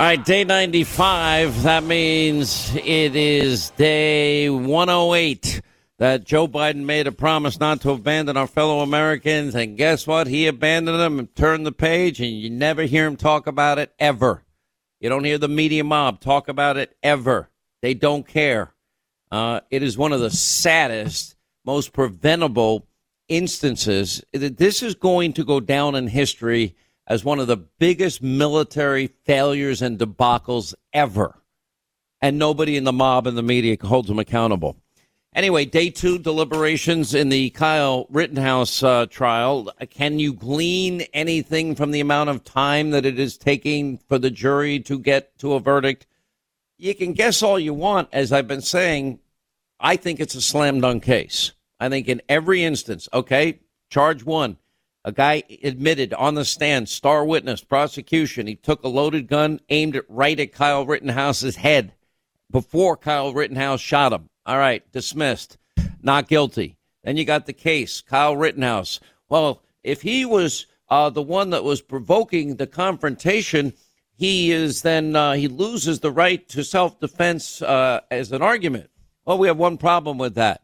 All right, day 95. That means it is day 108 that Joe Biden made a promise not to abandon our fellow Americans. And guess what? He abandoned them and turned the page, and you never hear him talk about it ever. You don't hear the media mob talk about it ever. They don't care. Uh, it is one of the saddest, most preventable instances. This is going to go down in history as one of the biggest military failures and debacles ever. And nobody in the mob and the media holds them accountable. Anyway, day two deliberations in the Kyle Rittenhouse uh, trial. Can you glean anything from the amount of time that it is taking for the jury to get to a verdict? You can guess all you want. As I've been saying, I think it's a slam dunk case. I think in every instance, okay, charge one a guy admitted on the stand, star witness, prosecution. He took a loaded gun, aimed it right at Kyle Rittenhouse's head before Kyle Rittenhouse shot him. All right, dismissed. Not guilty. Then you got the case, Kyle Rittenhouse. Well, if he was uh, the one that was provoking the confrontation, he is then uh, he loses the right to self defense uh, as an argument. Well, we have one problem with that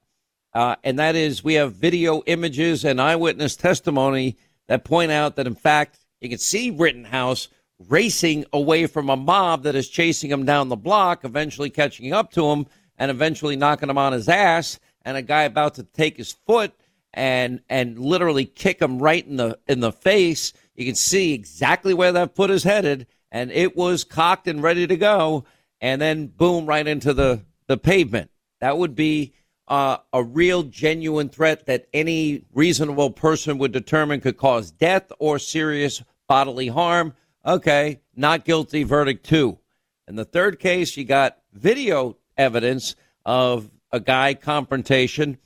uh, and that is we have video images and eyewitness testimony that point out that, in fact, you can see Rittenhouse racing away from a mob that is chasing him down the block, eventually catching up to him and eventually knocking him on his ass, and a guy about to take his foot and and literally kick him right in the in the face. You can see exactly where that foot is headed, and it was cocked and ready to go, and then boom, right into the the pavement. That would be uh, a real, genuine threat that any reasonable person would determine could cause death or serious bodily harm. Okay, not guilty, verdict two. In the third case, you got video evidence of a guy confrontation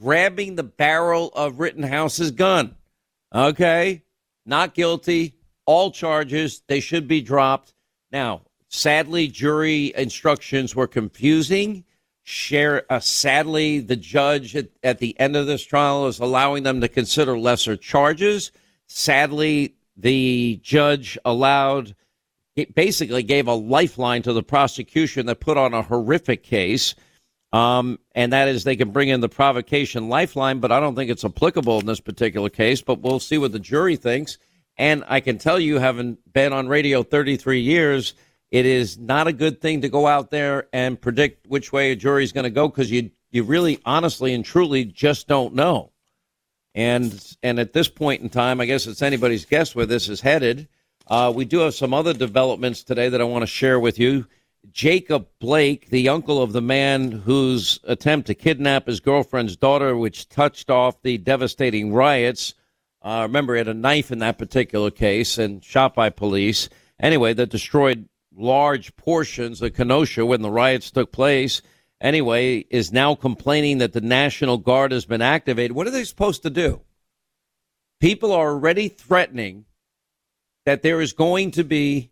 grabbing the barrel of Rittenhouse's gun. Okay, not guilty. All charges, they should be dropped. Now, sadly, jury instructions were confusing share. Uh, sadly, the judge at, at the end of this trial is allowing them to consider lesser charges. Sadly, the judge allowed, it basically gave a lifeline to the prosecution that put on a horrific case. Um, and that is they can bring in the provocation lifeline, but I don't think it's applicable in this particular case. But we'll see what the jury thinks. And I can tell you, having been on radio 33 years, it is not a good thing to go out there and predict which way a jury is going to go because you you really honestly and truly just don't know. And and at this point in time, I guess it's anybody's guess where this is headed. Uh, we do have some other developments today that I want to share with you. Jacob Blake, the uncle of the man whose attempt to kidnap his girlfriend's daughter, which touched off the devastating riots. Uh, remember, he had a knife in that particular case and shot by police. Anyway, that destroyed large portions of Kenosha when the riots took place, anyway, is now complaining that the National Guard has been activated. What are they supposed to do? People are already threatening that there is going to be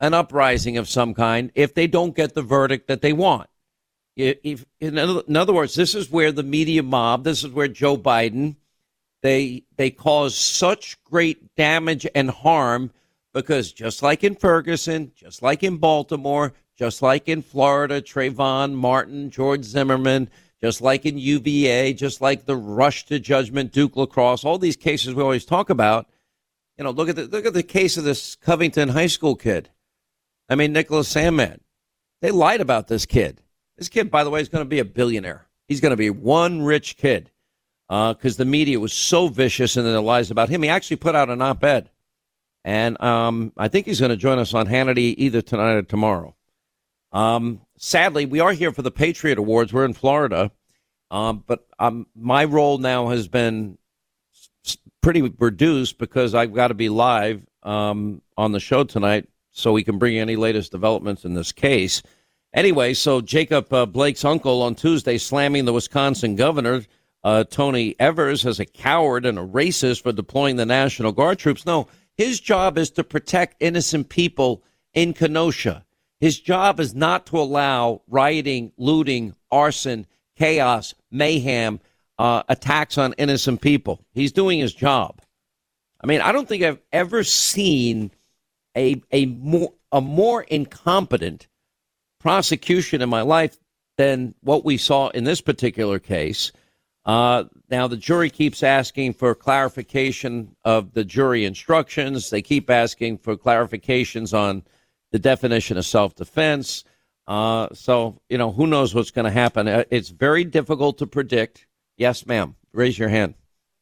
an uprising of some kind if they don't get the verdict that they want. If, in other words, this is where the media mob, this is where Joe Biden, they they cause such great damage and harm because just like in Ferguson, just like in Baltimore, just like in Florida, Trayvon Martin, George Zimmerman, just like in UVA, just like the rush to judgment, Duke lacrosse, all these cases we always talk about. You know, look at the look at the case of this Covington High School kid. I mean, Nicholas Sandmann. They lied about this kid. This kid, by the way, is going to be a billionaire. He's going to be one rich kid because uh, the media was so vicious in their lies about him. He actually put out an op-ed and um, I think he's going to join us on Hannity either tonight or tomorrow. Um, sadly, we are here for the Patriot Awards. We're in Florida, um, but um, my role now has been pretty reduced because I've got to be live um, on the show tonight so we can bring any latest developments in this case. Anyway, so Jacob uh, Blake's uncle on Tuesday slamming the Wisconsin governor, uh, Tony Evers, as a coward and a racist for deploying the National Guard troops. No, his job is to protect innocent people in Kenosha. His job is not to allow rioting, looting, arson, chaos, mayhem, uh, attacks on innocent people. He's doing his job. I mean, I don't think I've ever seen a a more a more incompetent prosecution in my life than what we saw in this particular case. Uh, now, the jury keeps asking for clarification of the jury instructions. They keep asking for clarifications on the definition of self defense. Uh, so, you know, who knows what's going to happen? Uh, it's very difficult to predict. Yes, ma'am. Raise your hand.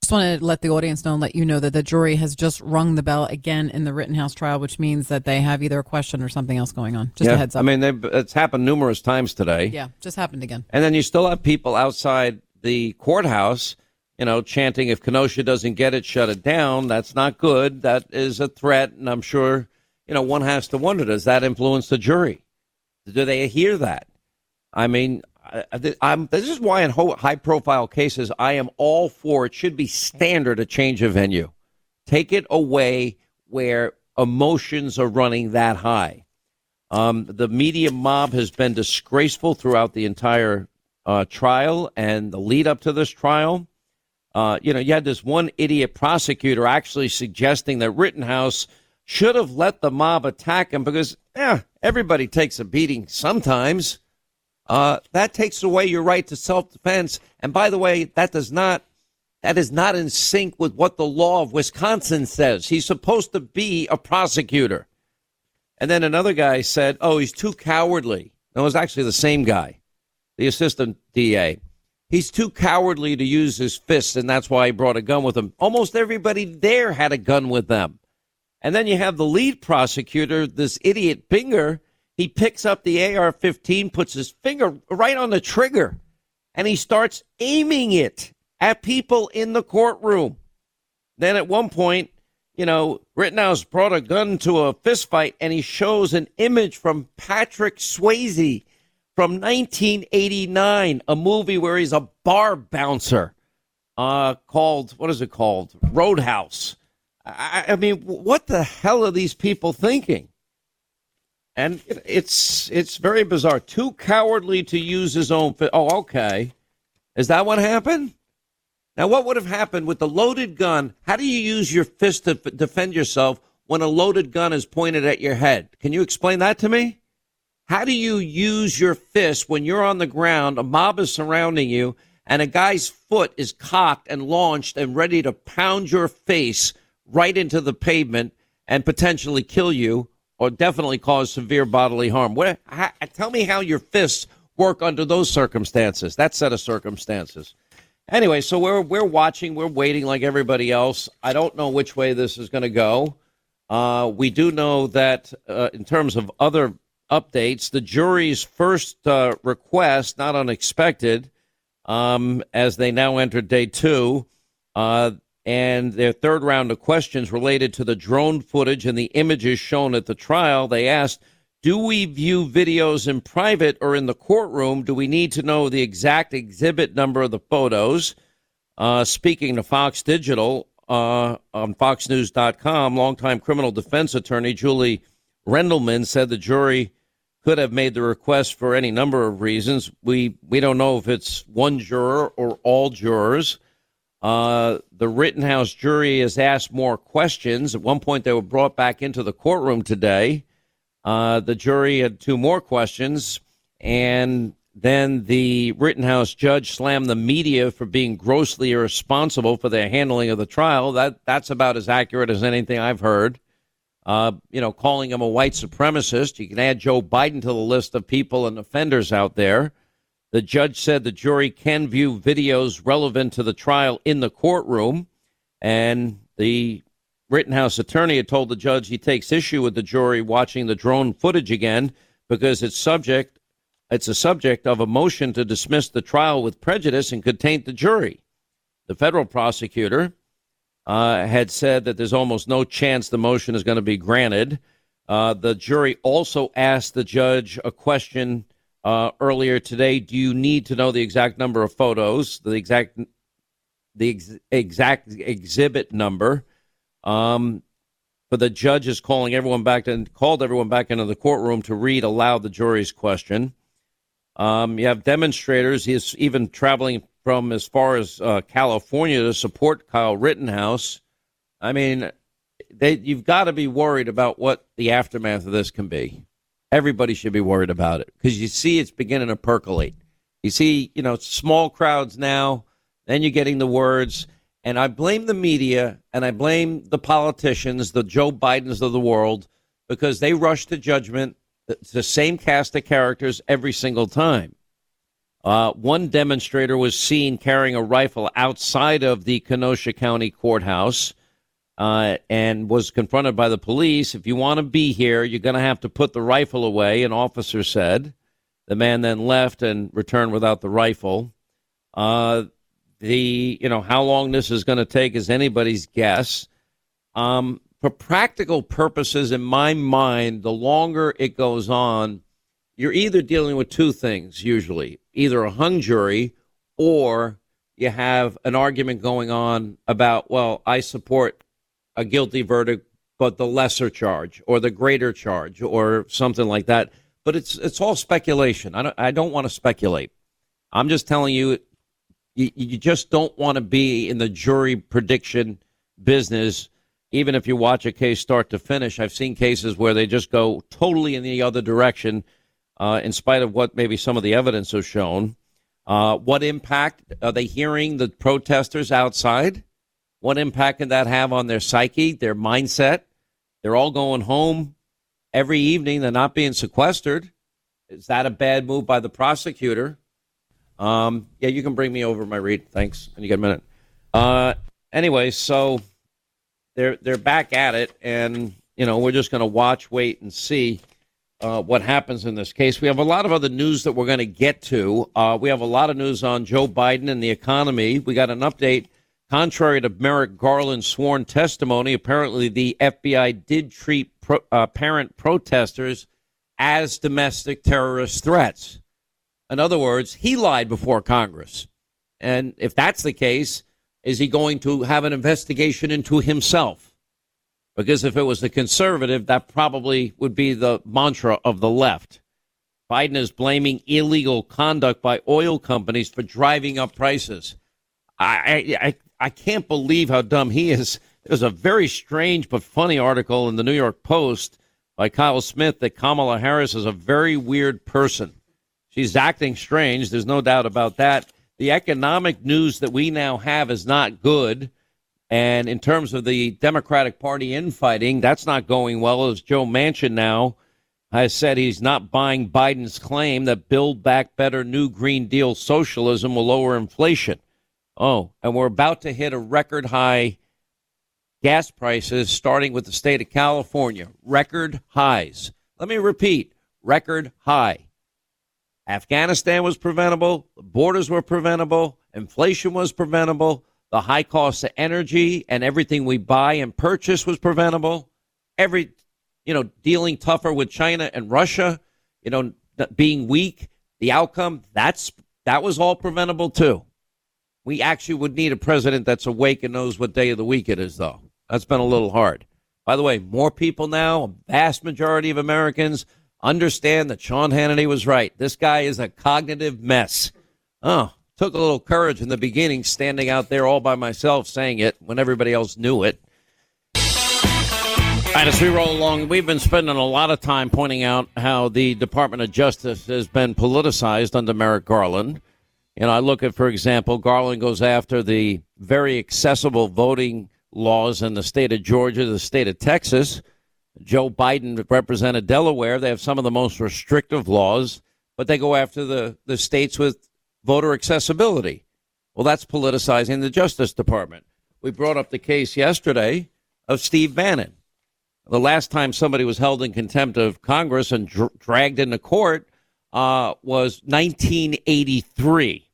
Just want to let the audience know and let you know that the jury has just rung the bell again in the Rittenhouse trial, which means that they have either a question or something else going on. Just yeah, a heads up. I mean, it's happened numerous times today. Yeah, just happened again. And then you still have people outside the courthouse, you know, chanting, if Kenosha doesn't get it, shut it down. That's not good. That is a threat. And I'm sure, you know, one has to wonder does that influence the jury? Do they hear that? I mean, I, this is why in high profile cases, I am all for it should be standard a change of venue. Take it away where emotions are running that high. Um, the media mob has been disgraceful throughout the entire uh, trial and the lead up to this trial. Uh, you know, you had this one idiot prosecutor actually suggesting that Rittenhouse should have let the mob attack him because, yeah, everybody takes a beating sometimes. Uh, that takes away your right to self defense. And by the way, that does not that is not in sync with what the law of Wisconsin says. He's supposed to be a prosecutor. And then another guy said, "Oh, he's too cowardly." No, it was actually the same guy, the assistant DA. He's too cowardly to use his fists, and that's why he brought a gun with him. Almost everybody there had a gun with them. And then you have the lead prosecutor, this idiot Binger. He picks up the AR 15, puts his finger right on the trigger, and he starts aiming it at people in the courtroom. Then at one point, you know, Rittenhouse brought a gun to a fistfight, and he shows an image from Patrick Swayze from 1989, a movie where he's a bar bouncer uh, called, what is it called? Roadhouse. I, I mean, what the hell are these people thinking? And it's it's very bizarre. Too cowardly to use his own. Fi- oh, okay. Is that what happened? Now, what would have happened with the loaded gun? How do you use your fist to f- defend yourself when a loaded gun is pointed at your head? Can you explain that to me? How do you use your fist when you're on the ground, a mob is surrounding you, and a guy's foot is cocked and launched and ready to pound your face right into the pavement and potentially kill you or definitely cause severe bodily harm. What, how, tell me how your fists work under those circumstances, that set of circumstances. Anyway, so we're we're watching, we're waiting like everybody else. I don't know which way this is going to go. Uh, we do know that uh, in terms of other updates, the jury's first uh, request, not unexpected, um, as they now enter day two, uh, and their third round of questions related to the drone footage and the images shown at the trial. They asked, Do we view videos in private or in the courtroom? Do we need to know the exact exhibit number of the photos? Uh, speaking to Fox Digital uh, on FoxNews.com, longtime criminal defense attorney Julie Rendelman said the jury could have made the request for any number of reasons. We we don't know if it's one juror or all jurors. Uh, the Rittenhouse jury has asked more questions. At one point, they were brought back into the courtroom today. Uh, the jury had two more questions, and then the Rittenhouse judge slammed the media for being grossly irresponsible for their handling of the trial. That that's about as accurate as anything I've heard. Uh, you know, calling him a white supremacist. You can add Joe Biden to the list of people and offenders out there. The judge said the jury can view videos relevant to the trial in the courtroom, and the Rittenhouse attorney had told the judge he takes issue with the jury watching the drone footage again because it's subject it's a subject of a motion to dismiss the trial with prejudice and could taint the jury. The federal prosecutor uh, had said that there's almost no chance the motion is going to be granted. Uh, the jury also asked the judge a question uh, earlier today. Do you need to know the exact number of photos, the exact the ex- exact exhibit number? Um, but the judge is calling everyone back and called everyone back into the courtroom to read aloud the jury's question. Um, you have demonstrators. He's even traveling from as far as uh, California to support Kyle Rittenhouse. I mean, they, you've got to be worried about what the aftermath of this can be. Everybody should be worried about it because you see it's beginning to percolate. You see, you know, small crowds now, then you're getting the words. And I blame the media and I blame the politicians, the Joe Bidens of the world, because they rush to judgment. It's the same cast of characters every single time. Uh, one demonstrator was seen carrying a rifle outside of the Kenosha County Courthouse uh, and was confronted by the police. If you want to be here, you're going to have to put the rifle away, an officer said. The man then left and returned without the rifle. Uh, the you know how long this is going to take is anybody's guess. Um, for practical purposes, in my mind, the longer it goes on, you're either dealing with two things usually either a hung jury or you have an argument going on about, well, I support a guilty verdict, but the lesser charge or the greater charge or something like that. But it's it's all speculation. I don't I don't want to speculate. I'm just telling you, you, you just don't want to be in the jury prediction business. Even if you watch a case start to finish, I've seen cases where they just go totally in the other direction uh, in spite of what maybe some of the evidence has shown. Uh, what impact are they hearing the protesters outside? What impact can that have on their psyche, their mindset? They're all going home every evening. They're not being sequestered. Is that a bad move by the prosecutor? Um, yeah, you can bring me over my read. Thanks. When you get a minute. Uh, anyway, so they're they're back at it, and you know we're just going to watch, wait, and see uh, what happens in this case. We have a lot of other news that we're going to get to. Uh, we have a lot of news on Joe Biden and the economy. We got an update. Contrary to Merrick Garland's sworn testimony, apparently the FBI did treat pro, uh, parent protesters as domestic terrorist threats. In other words, he lied before Congress. And if that's the case, is he going to have an investigation into himself? Because if it was the conservative, that probably would be the mantra of the left. Biden is blaming illegal conduct by oil companies for driving up prices. I, I, I can't believe how dumb he is. There's a very strange but funny article in the New York Post by Kyle Smith that Kamala Harris is a very weird person. She's acting strange. There's no doubt about that. The economic news that we now have is not good. And in terms of the Democratic Party infighting, that's not going well as Joe Manchin now has said he's not buying Biden's claim that Build Back Better New Green Deal socialism will lower inflation. Oh, and we're about to hit a record high gas prices starting with the state of California. Record highs. Let me repeat record high. Afghanistan was preventable, borders were preventable, inflation was preventable. The high cost of energy and everything we buy and purchase was preventable. Every, you know, dealing tougher with China and Russia, you know, being weak, the outcome, that's that was all preventable too. We actually would need a president that's awake and knows what day of the week it is, though. That's been a little hard. By the way, more people now, a vast majority of Americans understand that Sean Hannity was right. This guy is a cognitive mess. Oh, Took a little courage in the beginning, standing out there all by myself saying it when everybody else knew it. And as we roll along, we've been spending a lot of time pointing out how the Department of Justice has been politicized under Merrick Garland. And I look at, for example, Garland goes after the very accessible voting laws in the state of Georgia, the state of Texas. Joe Biden represented Delaware. They have some of the most restrictive laws, but they go after the, the states with voter accessibility. Well, that's politicizing the Justice Department. We brought up the case yesterday of Steve Bannon. The last time somebody was held in contempt of Congress and dr- dragged into court uh, was 1983.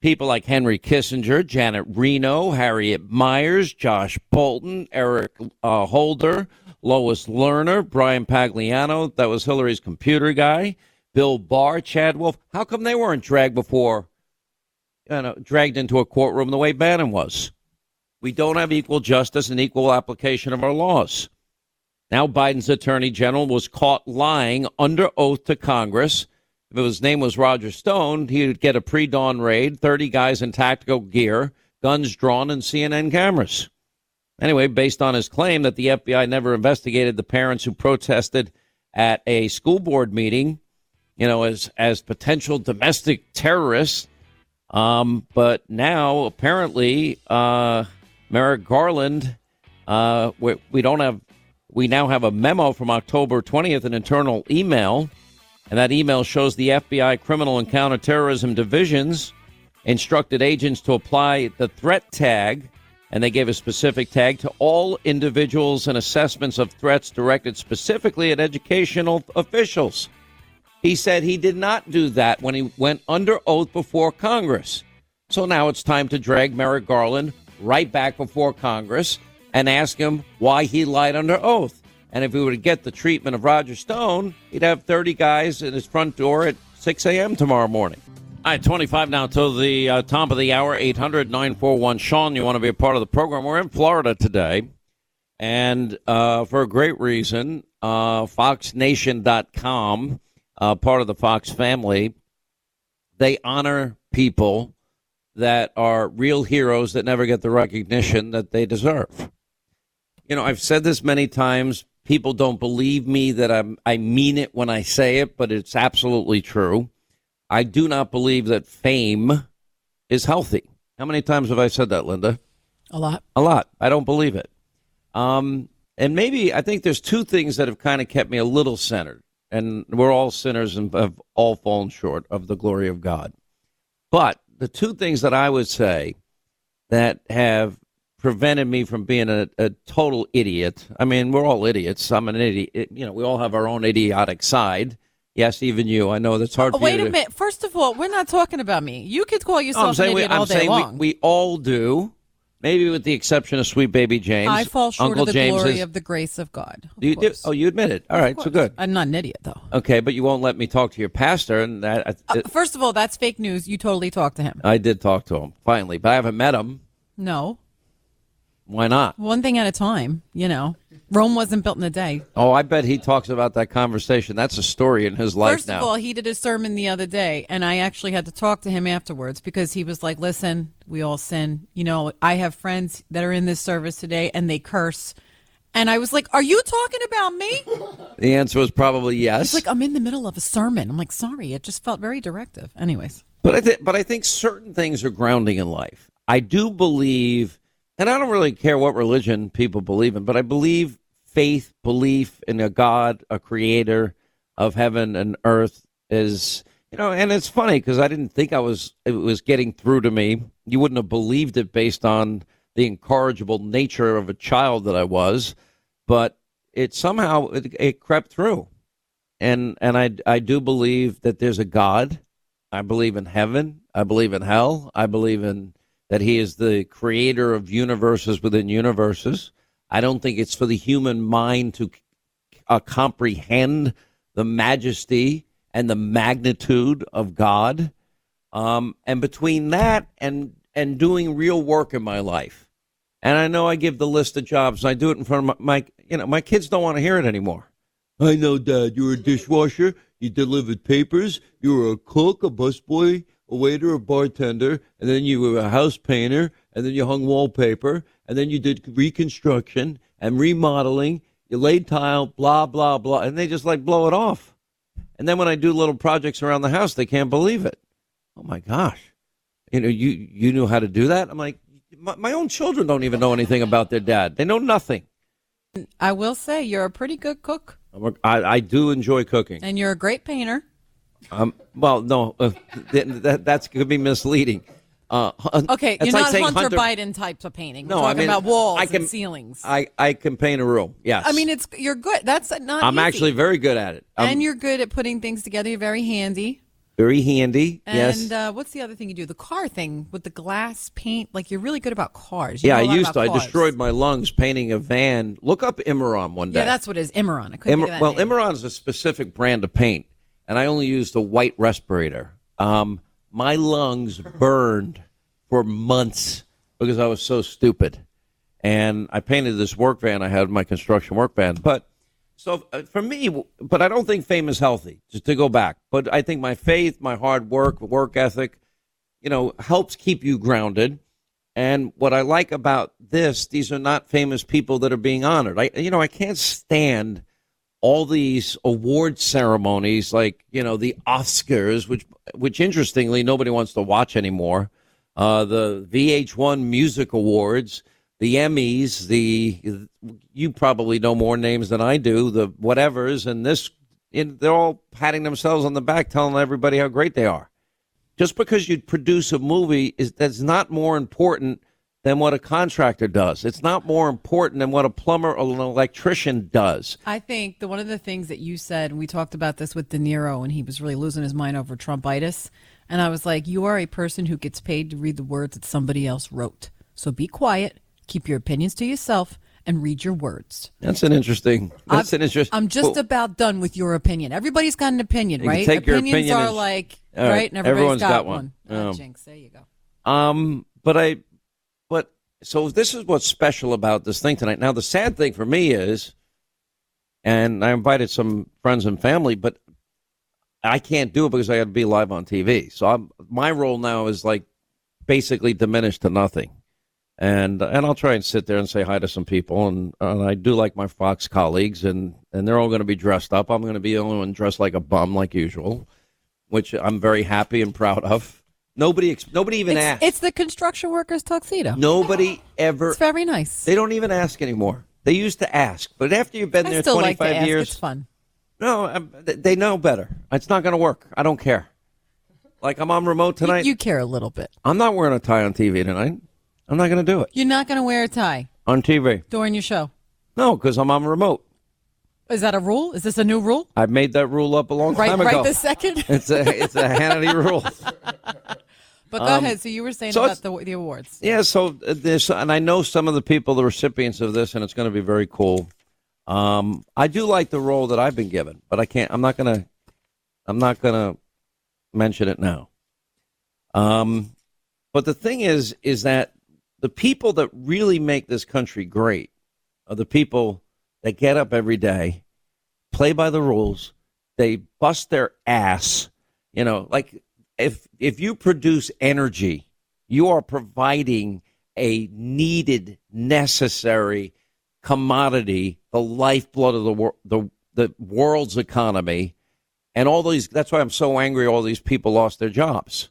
People like Henry Kissinger, Janet Reno, Harriet Miers, Josh Bolten, Eric uh, Holder, Lois Lerner, Brian Pagliano, that was Hillary's computer guy, Bill Barr, Chad Wolf. How come they weren't dragged before, you know, dragged into a courtroom the way Bannon was? We don't have equal justice and equal application of our laws. Now Biden's attorney general was caught lying under oath to Congress. If his name was Roger Stone, he would get a pre-dawn raid, 30 guys in tactical gear, guns drawn, and CNN cameras. Anyway, based on his claim that the FBI never investigated the parents who protested at a school board meeting, you know, as as potential domestic terrorists. Um, but now apparently, uh, Merrick Garland, uh, we, we don't have, we now have a memo from October 20th, an internal email, and that email shows the FBI Criminal and Counterterrorism Divisions instructed agents to apply the threat tag and they gave a specific tag to all individuals and assessments of threats directed specifically at educational officials. He said he did not do that when he went under oath before Congress. So now it's time to drag Merrick Garland right back before Congress and ask him why he lied under oath. And if he were to get the treatment of Roger Stone, he'd have 30 guys in his front door at 6 a.m. tomorrow morning. All right, 25 now to the uh, top of the hour, 800 941 Sean. You want to be a part of the program? We're in Florida today, and uh, for a great reason. Uh, FoxNation.com, uh, part of the Fox family, they honor people that are real heroes that never get the recognition that they deserve. You know, I've said this many times. People don't believe me that I'm, I mean it when I say it, but it's absolutely true I do not believe that fame is healthy. How many times have I said that, Linda? A lot. A lot. I don't believe it. Um, and maybe I think there's two things that have kind of kept me a little centered. And we're all sinners and have all fallen short of the glory of God. But the two things that I would say that have prevented me from being a, a total idiot. I mean, we're all idiots. I'm an idiot. You know, we all have our own idiotic side. Yes, even you. I know that's hard. Oh, for wait a to, minute. First of all, we're not talking about me. You could call yourself I'm saying, an we, idiot I'm all day saying long. we, we all do. Maybe with the exception of Sweet Baby James. I fall short Uncle of the James glory is, of the grace of God. Of you do, oh, you admit it. All right, so Of good. course. I'm not an idiot, though. Okay, but you won't let me talk to your pastor, and that I, Uh, first of all, that's fake news. You totally talked to him. I did talk to him finally, but I haven't met him. No, Why not? one thing at a time. You know, Rome wasn't built in a day. Oh, I bet he talks about that conversation. That's a story in his life First now. of all, he did a sermon the other day, and I actually had to talk to him afterwards because he was like, "Listen, we all sin. You know, I have friends that are in this service today, and they curse." And I was like, "Are you talking about me?" the answer was probably yes. He's like, "I'm in the middle of a sermon." I'm like, "Sorry, it just felt very directive." Anyways, But I th- but I think certain things are grounding in life. I do believe, and I don't really care what religion people believe in, but I believe faith, belief in a God, a creator of heaven and earth is, you know, and it's funny because I didn't think I was it was getting through to me. You wouldn't have believed it based on the incorrigible nature of a child that I was, but it somehow it, it crept through. And and I I do believe that there's a God. I believe in heaven. I believe in hell. I believe in that he is the creator of universes within universes. I don't think it's for the human mind to uh, comprehend the majesty and the magnitude of God. Um, and between that and and doing real work in my life, and I know I give the list of jobs. And I do it in front of my, my you know my kids don't want to hear it anymore. I know, Dad. You were a dishwasher. You delivered papers. You were a cook, a busboy, a waiter, a bartender, and then you were a house painter, and then you hung wallpaper, and then you did reconstruction and remodeling. You laid tile, blah blah blah, and they just like blow it off. And then when I do little projects around the house, they can't believe it. Oh my gosh, you know, you you knew how to do that? I'm like, my, my own children don't even know anything about their dad. They know nothing. I will say you're a pretty good cook, I, I do enjoy cooking. and you're a great painter. Um, well, no, uh, th- that that's could be misleading. Uh, Okay, you're like not saying Hunter, Biden types of painting. We're No, I talking mean, about walls I can- and ceilings. I I can paint a room. Yes, I mean, it's you're good. That's not. I'm easy. actually very good at it. I'm and you're good at putting things together. You're very handy. very handy. And yes. uh, what's the other thing you do? The car thing with the glass paint. Like you're really good about cars. You yeah, I used to. about I destroyed my lungs painting a van. Look up Imron one day. Yeah, that's what it is. Imron. I couldn't well, name. Imron's a specific brand of paint, and I only used a white respirator. Um, my lungs burned for months because I was so stupid. And I painted this work van I had, my construction work van. But so uh, for me, but I don't think fame is healthy, just to go back. But I think my faith, my hard work, work ethic, you know, helps keep you grounded. And what I like about this, these are not famous people that are being honored. I, you know, I can't stand all these award ceremonies like you know the Oscars, which which interestingly nobody wants to watch anymore. Uh, the VH1 Music Awards, the Emmys, the you probably know more names than I do. The whatevers and this, in, they're all patting themselves on the back, telling everybody how great they are. Just because you produce a movie is that's not more important than what a contractor does. It's not more important than what a plumber or an electrician does. I think the one of the things that you said, and we talked about this with De Niro, and he was really losing his mind over Trumpitis. And I was like, you are a person who gets paid to read the words that somebody else wrote. So be quiet, keep your opinions to yourself, and read your words. That's an interesting. That's I've, an interesting. I'm just well, about done with your opinion. Everybody's got an opinion, right? take your Opinions opinion are as- like right, right, and everybody's everyone's got, got one. one. Oh, Um, jinx, there you go. Um, but I, but so this is what's special about this thing tonight. Now, the sad thing for me is, and I invited some friends and family, but I can't do it because I got to be live on TV. So I'm, my role now is like basically diminished to nothing. And and I'll try and sit there and say hi to some people, and, and I do like my Fox colleagues, and, and they're all going to be dressed up. I'm going to be the only one dressed like a bum, like usual, which I'm very happy and proud of. Nobody, nobody even It's, asked. it's the construction workers tuxedo. Nobody ever. It's very nice. They don't even ask anymore. They used to ask, but after you've been I there still like 25 to ask. years, It's fun. no, um, th- they know better. It's not going to work. I don't care. Like I'm on remote You, tonight. you care a little bit. I'm not wearing a tie on TV tonight. I'm not going to do it You're not going to wear a tie on TV. during your show. No, because I'm on remote. Is that a rule? Is this a new rule? I made that rule up a long Right, time right ago. this second. It's a it's a Hannity rule. But go ahead. So you were saying Um, so about the the awards. Yeah, so uh, this, and I know some of the people, the recipients of this, and it's going to be very cool. Um, I do like the role that I've been given, but I can't. I'm not gonna. I'm not gonna mention it now. Um, but the thing is, is that the people that really make this country great are the people that get up every day, play by the rules, they bust their ass. You know, like if if you produce energy, you are providing a needed, necessary commodity, the lifeblood of the the the world's economy, and all these. That's why I'm so angry. All these people lost their jobs.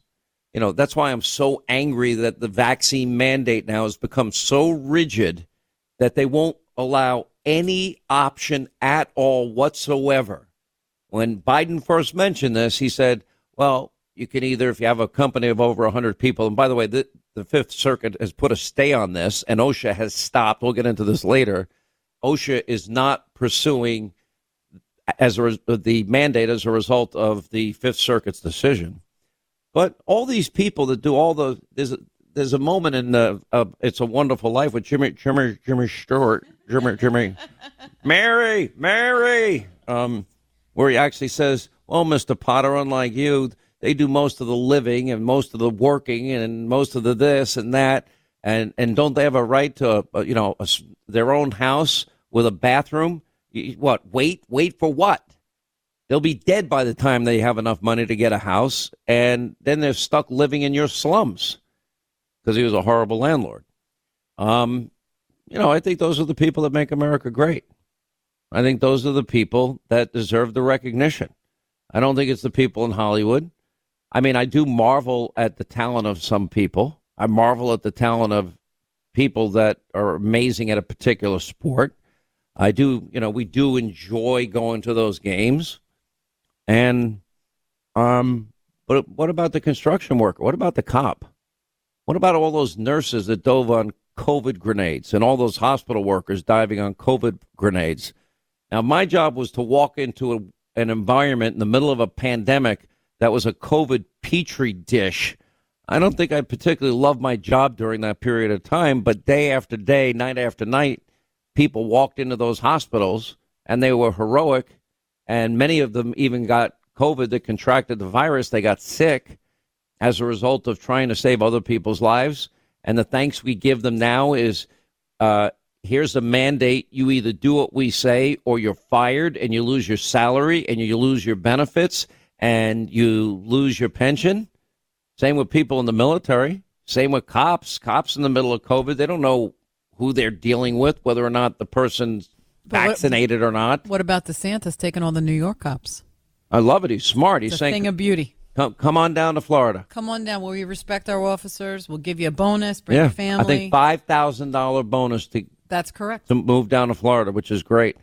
You know, that's why I'm so angry that the vaccine mandate now has become so rigid that they won't allow any option at all whatsoever. When Biden first mentioned this, he said, well, you can either, if you have a company of over 100 people, and by the way, the, the Fifth Circuit has put a stay on this, and OSHA has stopped. We'll get into this later. OSHA is not pursuing as a, the mandate as a result of the Fifth Circuit's decision. But all these people that do all the there's a, moment in uh, uh, It's a Wonderful Life with Jimmy Jimmy Jimmy Stewart Jimmy Jimmy Mary Mary um, where he actually says, "Well, Mister Potter, unlike you, they do most of the living and most of the working and most of the this and that, and and don't they have a right to uh, you know a their own house with a bathroom? What? Wait, wait for what? They'll be dead by the time they have enough money to get a house, and then they're stuck living in your slums because he was a horrible landlord. Um, you know, I think those are the people that make America great. I think those are the people that deserve the recognition. I don't think it's the people in Hollywood. I mean, I do marvel at the talent of some people. I marvel at the talent of people that are amazing at a particular sport. I do, you know, we do enjoy going to those games. And um but what about the construction worker? What about the cop? What about all those nurses that dove on COVID grenades and all those hospital workers diving on COVID grenades? Now, my job was to walk into a, an environment in the middle of a pandemic that was a COVID petri dish. I don't think I particularly loved my job during that period of time, but day after day, night after night, people walked into those hospitals and they were heroic. And many of them even got COVID that contracted the virus. They got sick as a result of trying to save other people's lives. And the thanks we give them now is uh, here's a mandate. You either do what we say or you're fired and you lose your salary and you lose your benefits and you lose your pension. Same with people in the military. Same with cops. Cops in the middle of COVID, they don't know who they're dealing with, whether or not the person's vaccinated or not. What about DeSantis taking all the New York cops? I love it. He's smart. He's It's a saying, thing of beauty. Come, come on down to Florida. Come on down. Will we respect our officers? We'll give you a bonus. Bring yeah. your family. I think $5,000 bonus to, That's correct. to move down to Florida, which is great.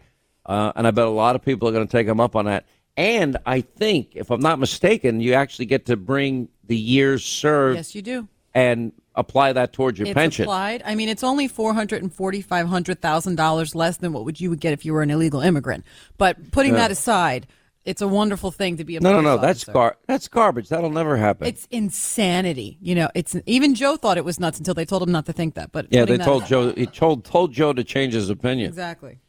Uh, and I bet a lot of people are going to take them up on that. And I think, if I'm not mistaken, you actually get to bring the years served Yes, you do. and apply that towards your It's pension. applied. I mean, it's only four hundred and forty-five hundred thousand dollars less than what would you would get if you were an illegal immigrant. But putting that aside, it's a wonderful thing to be a No, no, no. That's officer. gar- that's garbage. That'll never happen. It's insanity. You know, it's even Joe thought it was nuts until they told him not to think that. But yeah, they told Joe. He told told Joe to change his opinion. exactly.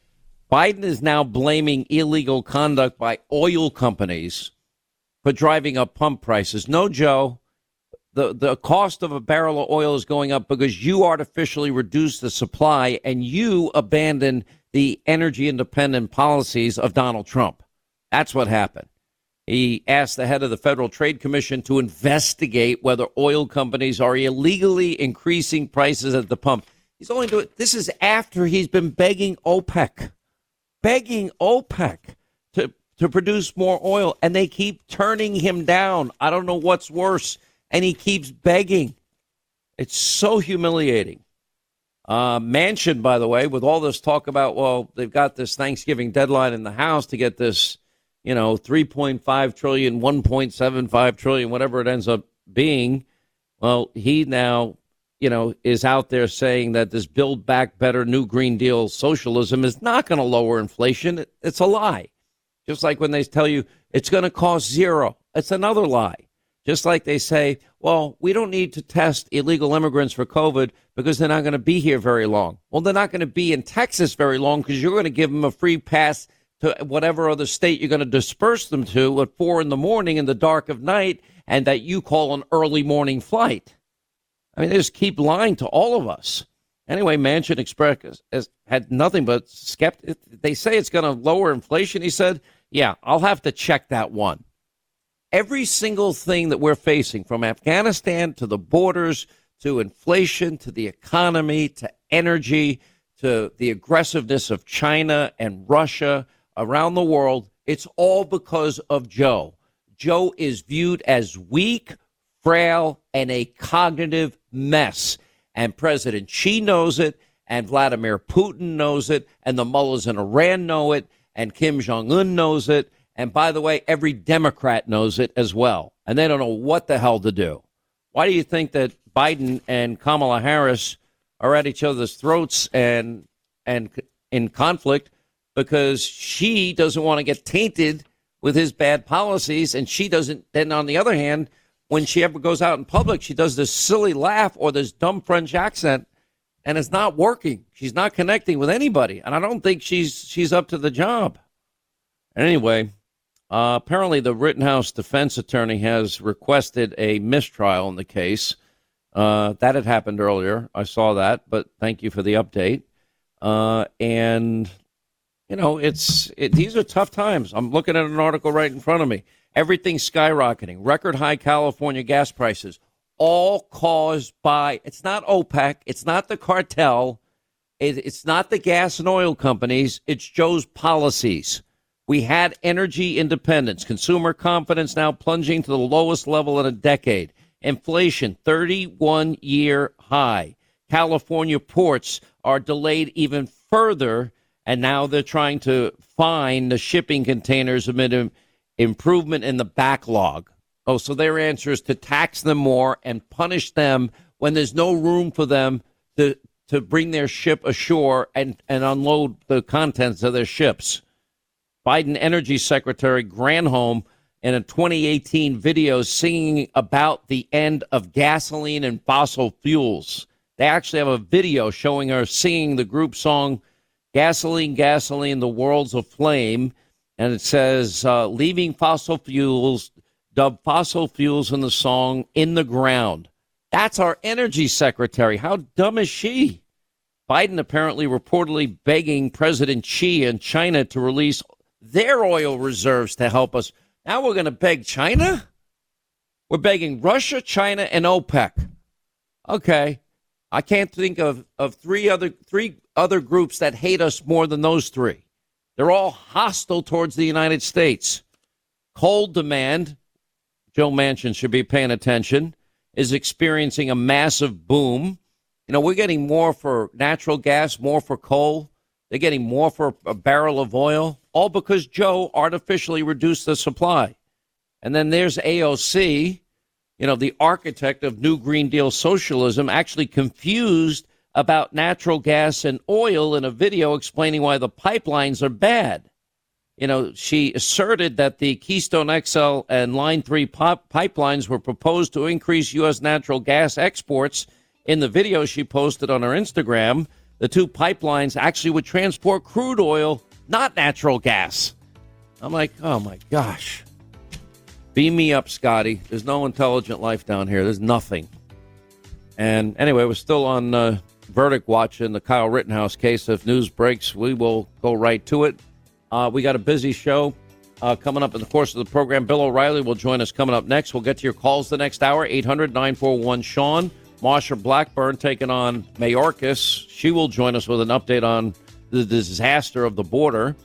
Biden is now blaming illegal conduct by oil companies for driving up pump prices. No, Joe. The, the cost of a barrel of oil is going up because you artificially reduced the supply and you abandoned the energy independent policies of Donald Trump. That's what happened. He asked the head of the Federal Trade Commission to investigate whether oil companies are illegally increasing prices at the pump. He's only doing this is after he's been begging OPEC begging OPEC to to produce more oil, and they keep turning him down. I don't know what's worse, and he keeps begging. It's so humiliating. Uh, Manchin, by the way, with all this talk about, well, they've got this Thanksgiving deadline in the House to get this, you know, 3.5 trillion, 1.75 trillion, whatever it ends up being. Well, he now, you know, is out there saying that this Build Back Better New Green Deal socialism is not going to lower inflation. It's a lie. Just like when they tell you it's going to cost zero, it's another lie. Just like they say, well, we don't need to test illegal immigrants for COVID because they're not going to be here very long. Well, they're not going to be in Texas very long because you're going to give them a free pass to whatever other state you're going to disperse them to at four in the morning in the dark of night and that you call an early morning flight. I mean, they just keep lying to all of us. Anyway, Manchin Express has had nothing but skeptic. They say it's going to lower inflation. He said, "Yeah, I'll have to check that one." Every single thing that we're facing, from Afghanistan to the borders to inflation to the economy to energy to the aggressiveness of China and Russia around the world, it's all because of Joe. Joe is viewed as weak, frail, and a cognitive mess. And President Xi knows it, and Vladimir Putin knows it, and the mullahs in Iran know it, and Kim Jong un knows it. And by the way, every Democrat knows it as well. And they don't know what the hell to do. Why do you think that Biden and Kamala Harris are at each other's throats and and in conflict? Because she doesn't want to get tainted with his bad policies, and she doesn't. Then on the other hand, when she ever goes out in public, she does this silly laugh or this dumb French accent, and it's not working. She's not connecting with anybody, and I don't think she's she's up to the job. Anyway, uh, apparently the Rittenhouse defense attorney has requested a mistrial in the case. Uh, that had happened earlier. I saw that, but thank you for the update. Uh, and you know, it's it, these are tough times. I'm looking at an article right in front of me. Everything's skyrocketing. Record high California gas prices, all caused by. It's not OPEC. It's not the cartel. It, it's not the gas and oil companies. It's Joe's policies. We had energy independence, consumer confidence now plunging to the lowest level in a decade. Inflation, 31 year high. California ports are delayed even further, and now they're trying to find the shipping containers amid im- improvement in the backlog. Oh, so their answer is to tax them more and punish them when there's no room for them to, to bring their ship ashore and, and unload the contents of their ships. Biden Energy Secretary Granholm in a 2018 video singing about the end of gasoline and fossil fuels. They actually have a video showing her singing the group song Gasoline, Gasoline, the World's Aflame. And it says, uh, leaving fossil fuels, dub fossil fuels in the song In the Ground. That's our energy secretary. How dumb is she? Biden apparently reportedly begging President Xi and China to release their oil reserves to help us. Now we're going to beg China? We're begging Russia, China, and OPEC. Okay. I can't think of, of three other three other groups that hate us more than those three. They're all hostile towards the United States. Coal demand, Joe Manchin should be paying attention, is experiencing a massive boom. You know, we're getting more for natural gas, more for coal. They're getting more for a barrel of oil, all because Joe artificially reduced the supply. And then there's AOC, you know, the architect of New Green Deal socialism, actually confused about natural gas and oil in a video explaining why the pipelines are bad. You know, she asserted that the Keystone XL and Line 3 pop- pipelines were proposed to increase U.S. natural gas exports. In the video she posted on her Instagram, the two pipelines actually would transport crude oil, not natural gas. I'm like, oh my gosh. Beam me up, Scotty. There's no intelligent life down here. There's nothing. And anyway, we're still on uh, verdict watch in the Kyle Rittenhouse case. If news breaks, we will go right to it. Uh, we got a busy show uh, coming up in the course of the program. Bill O'Reilly will join us coming up next. We'll get to your calls the next hour 800 941 Sean. Marsha Blackburn taking on Mayorkas. She will join us with an update on the disaster of the border.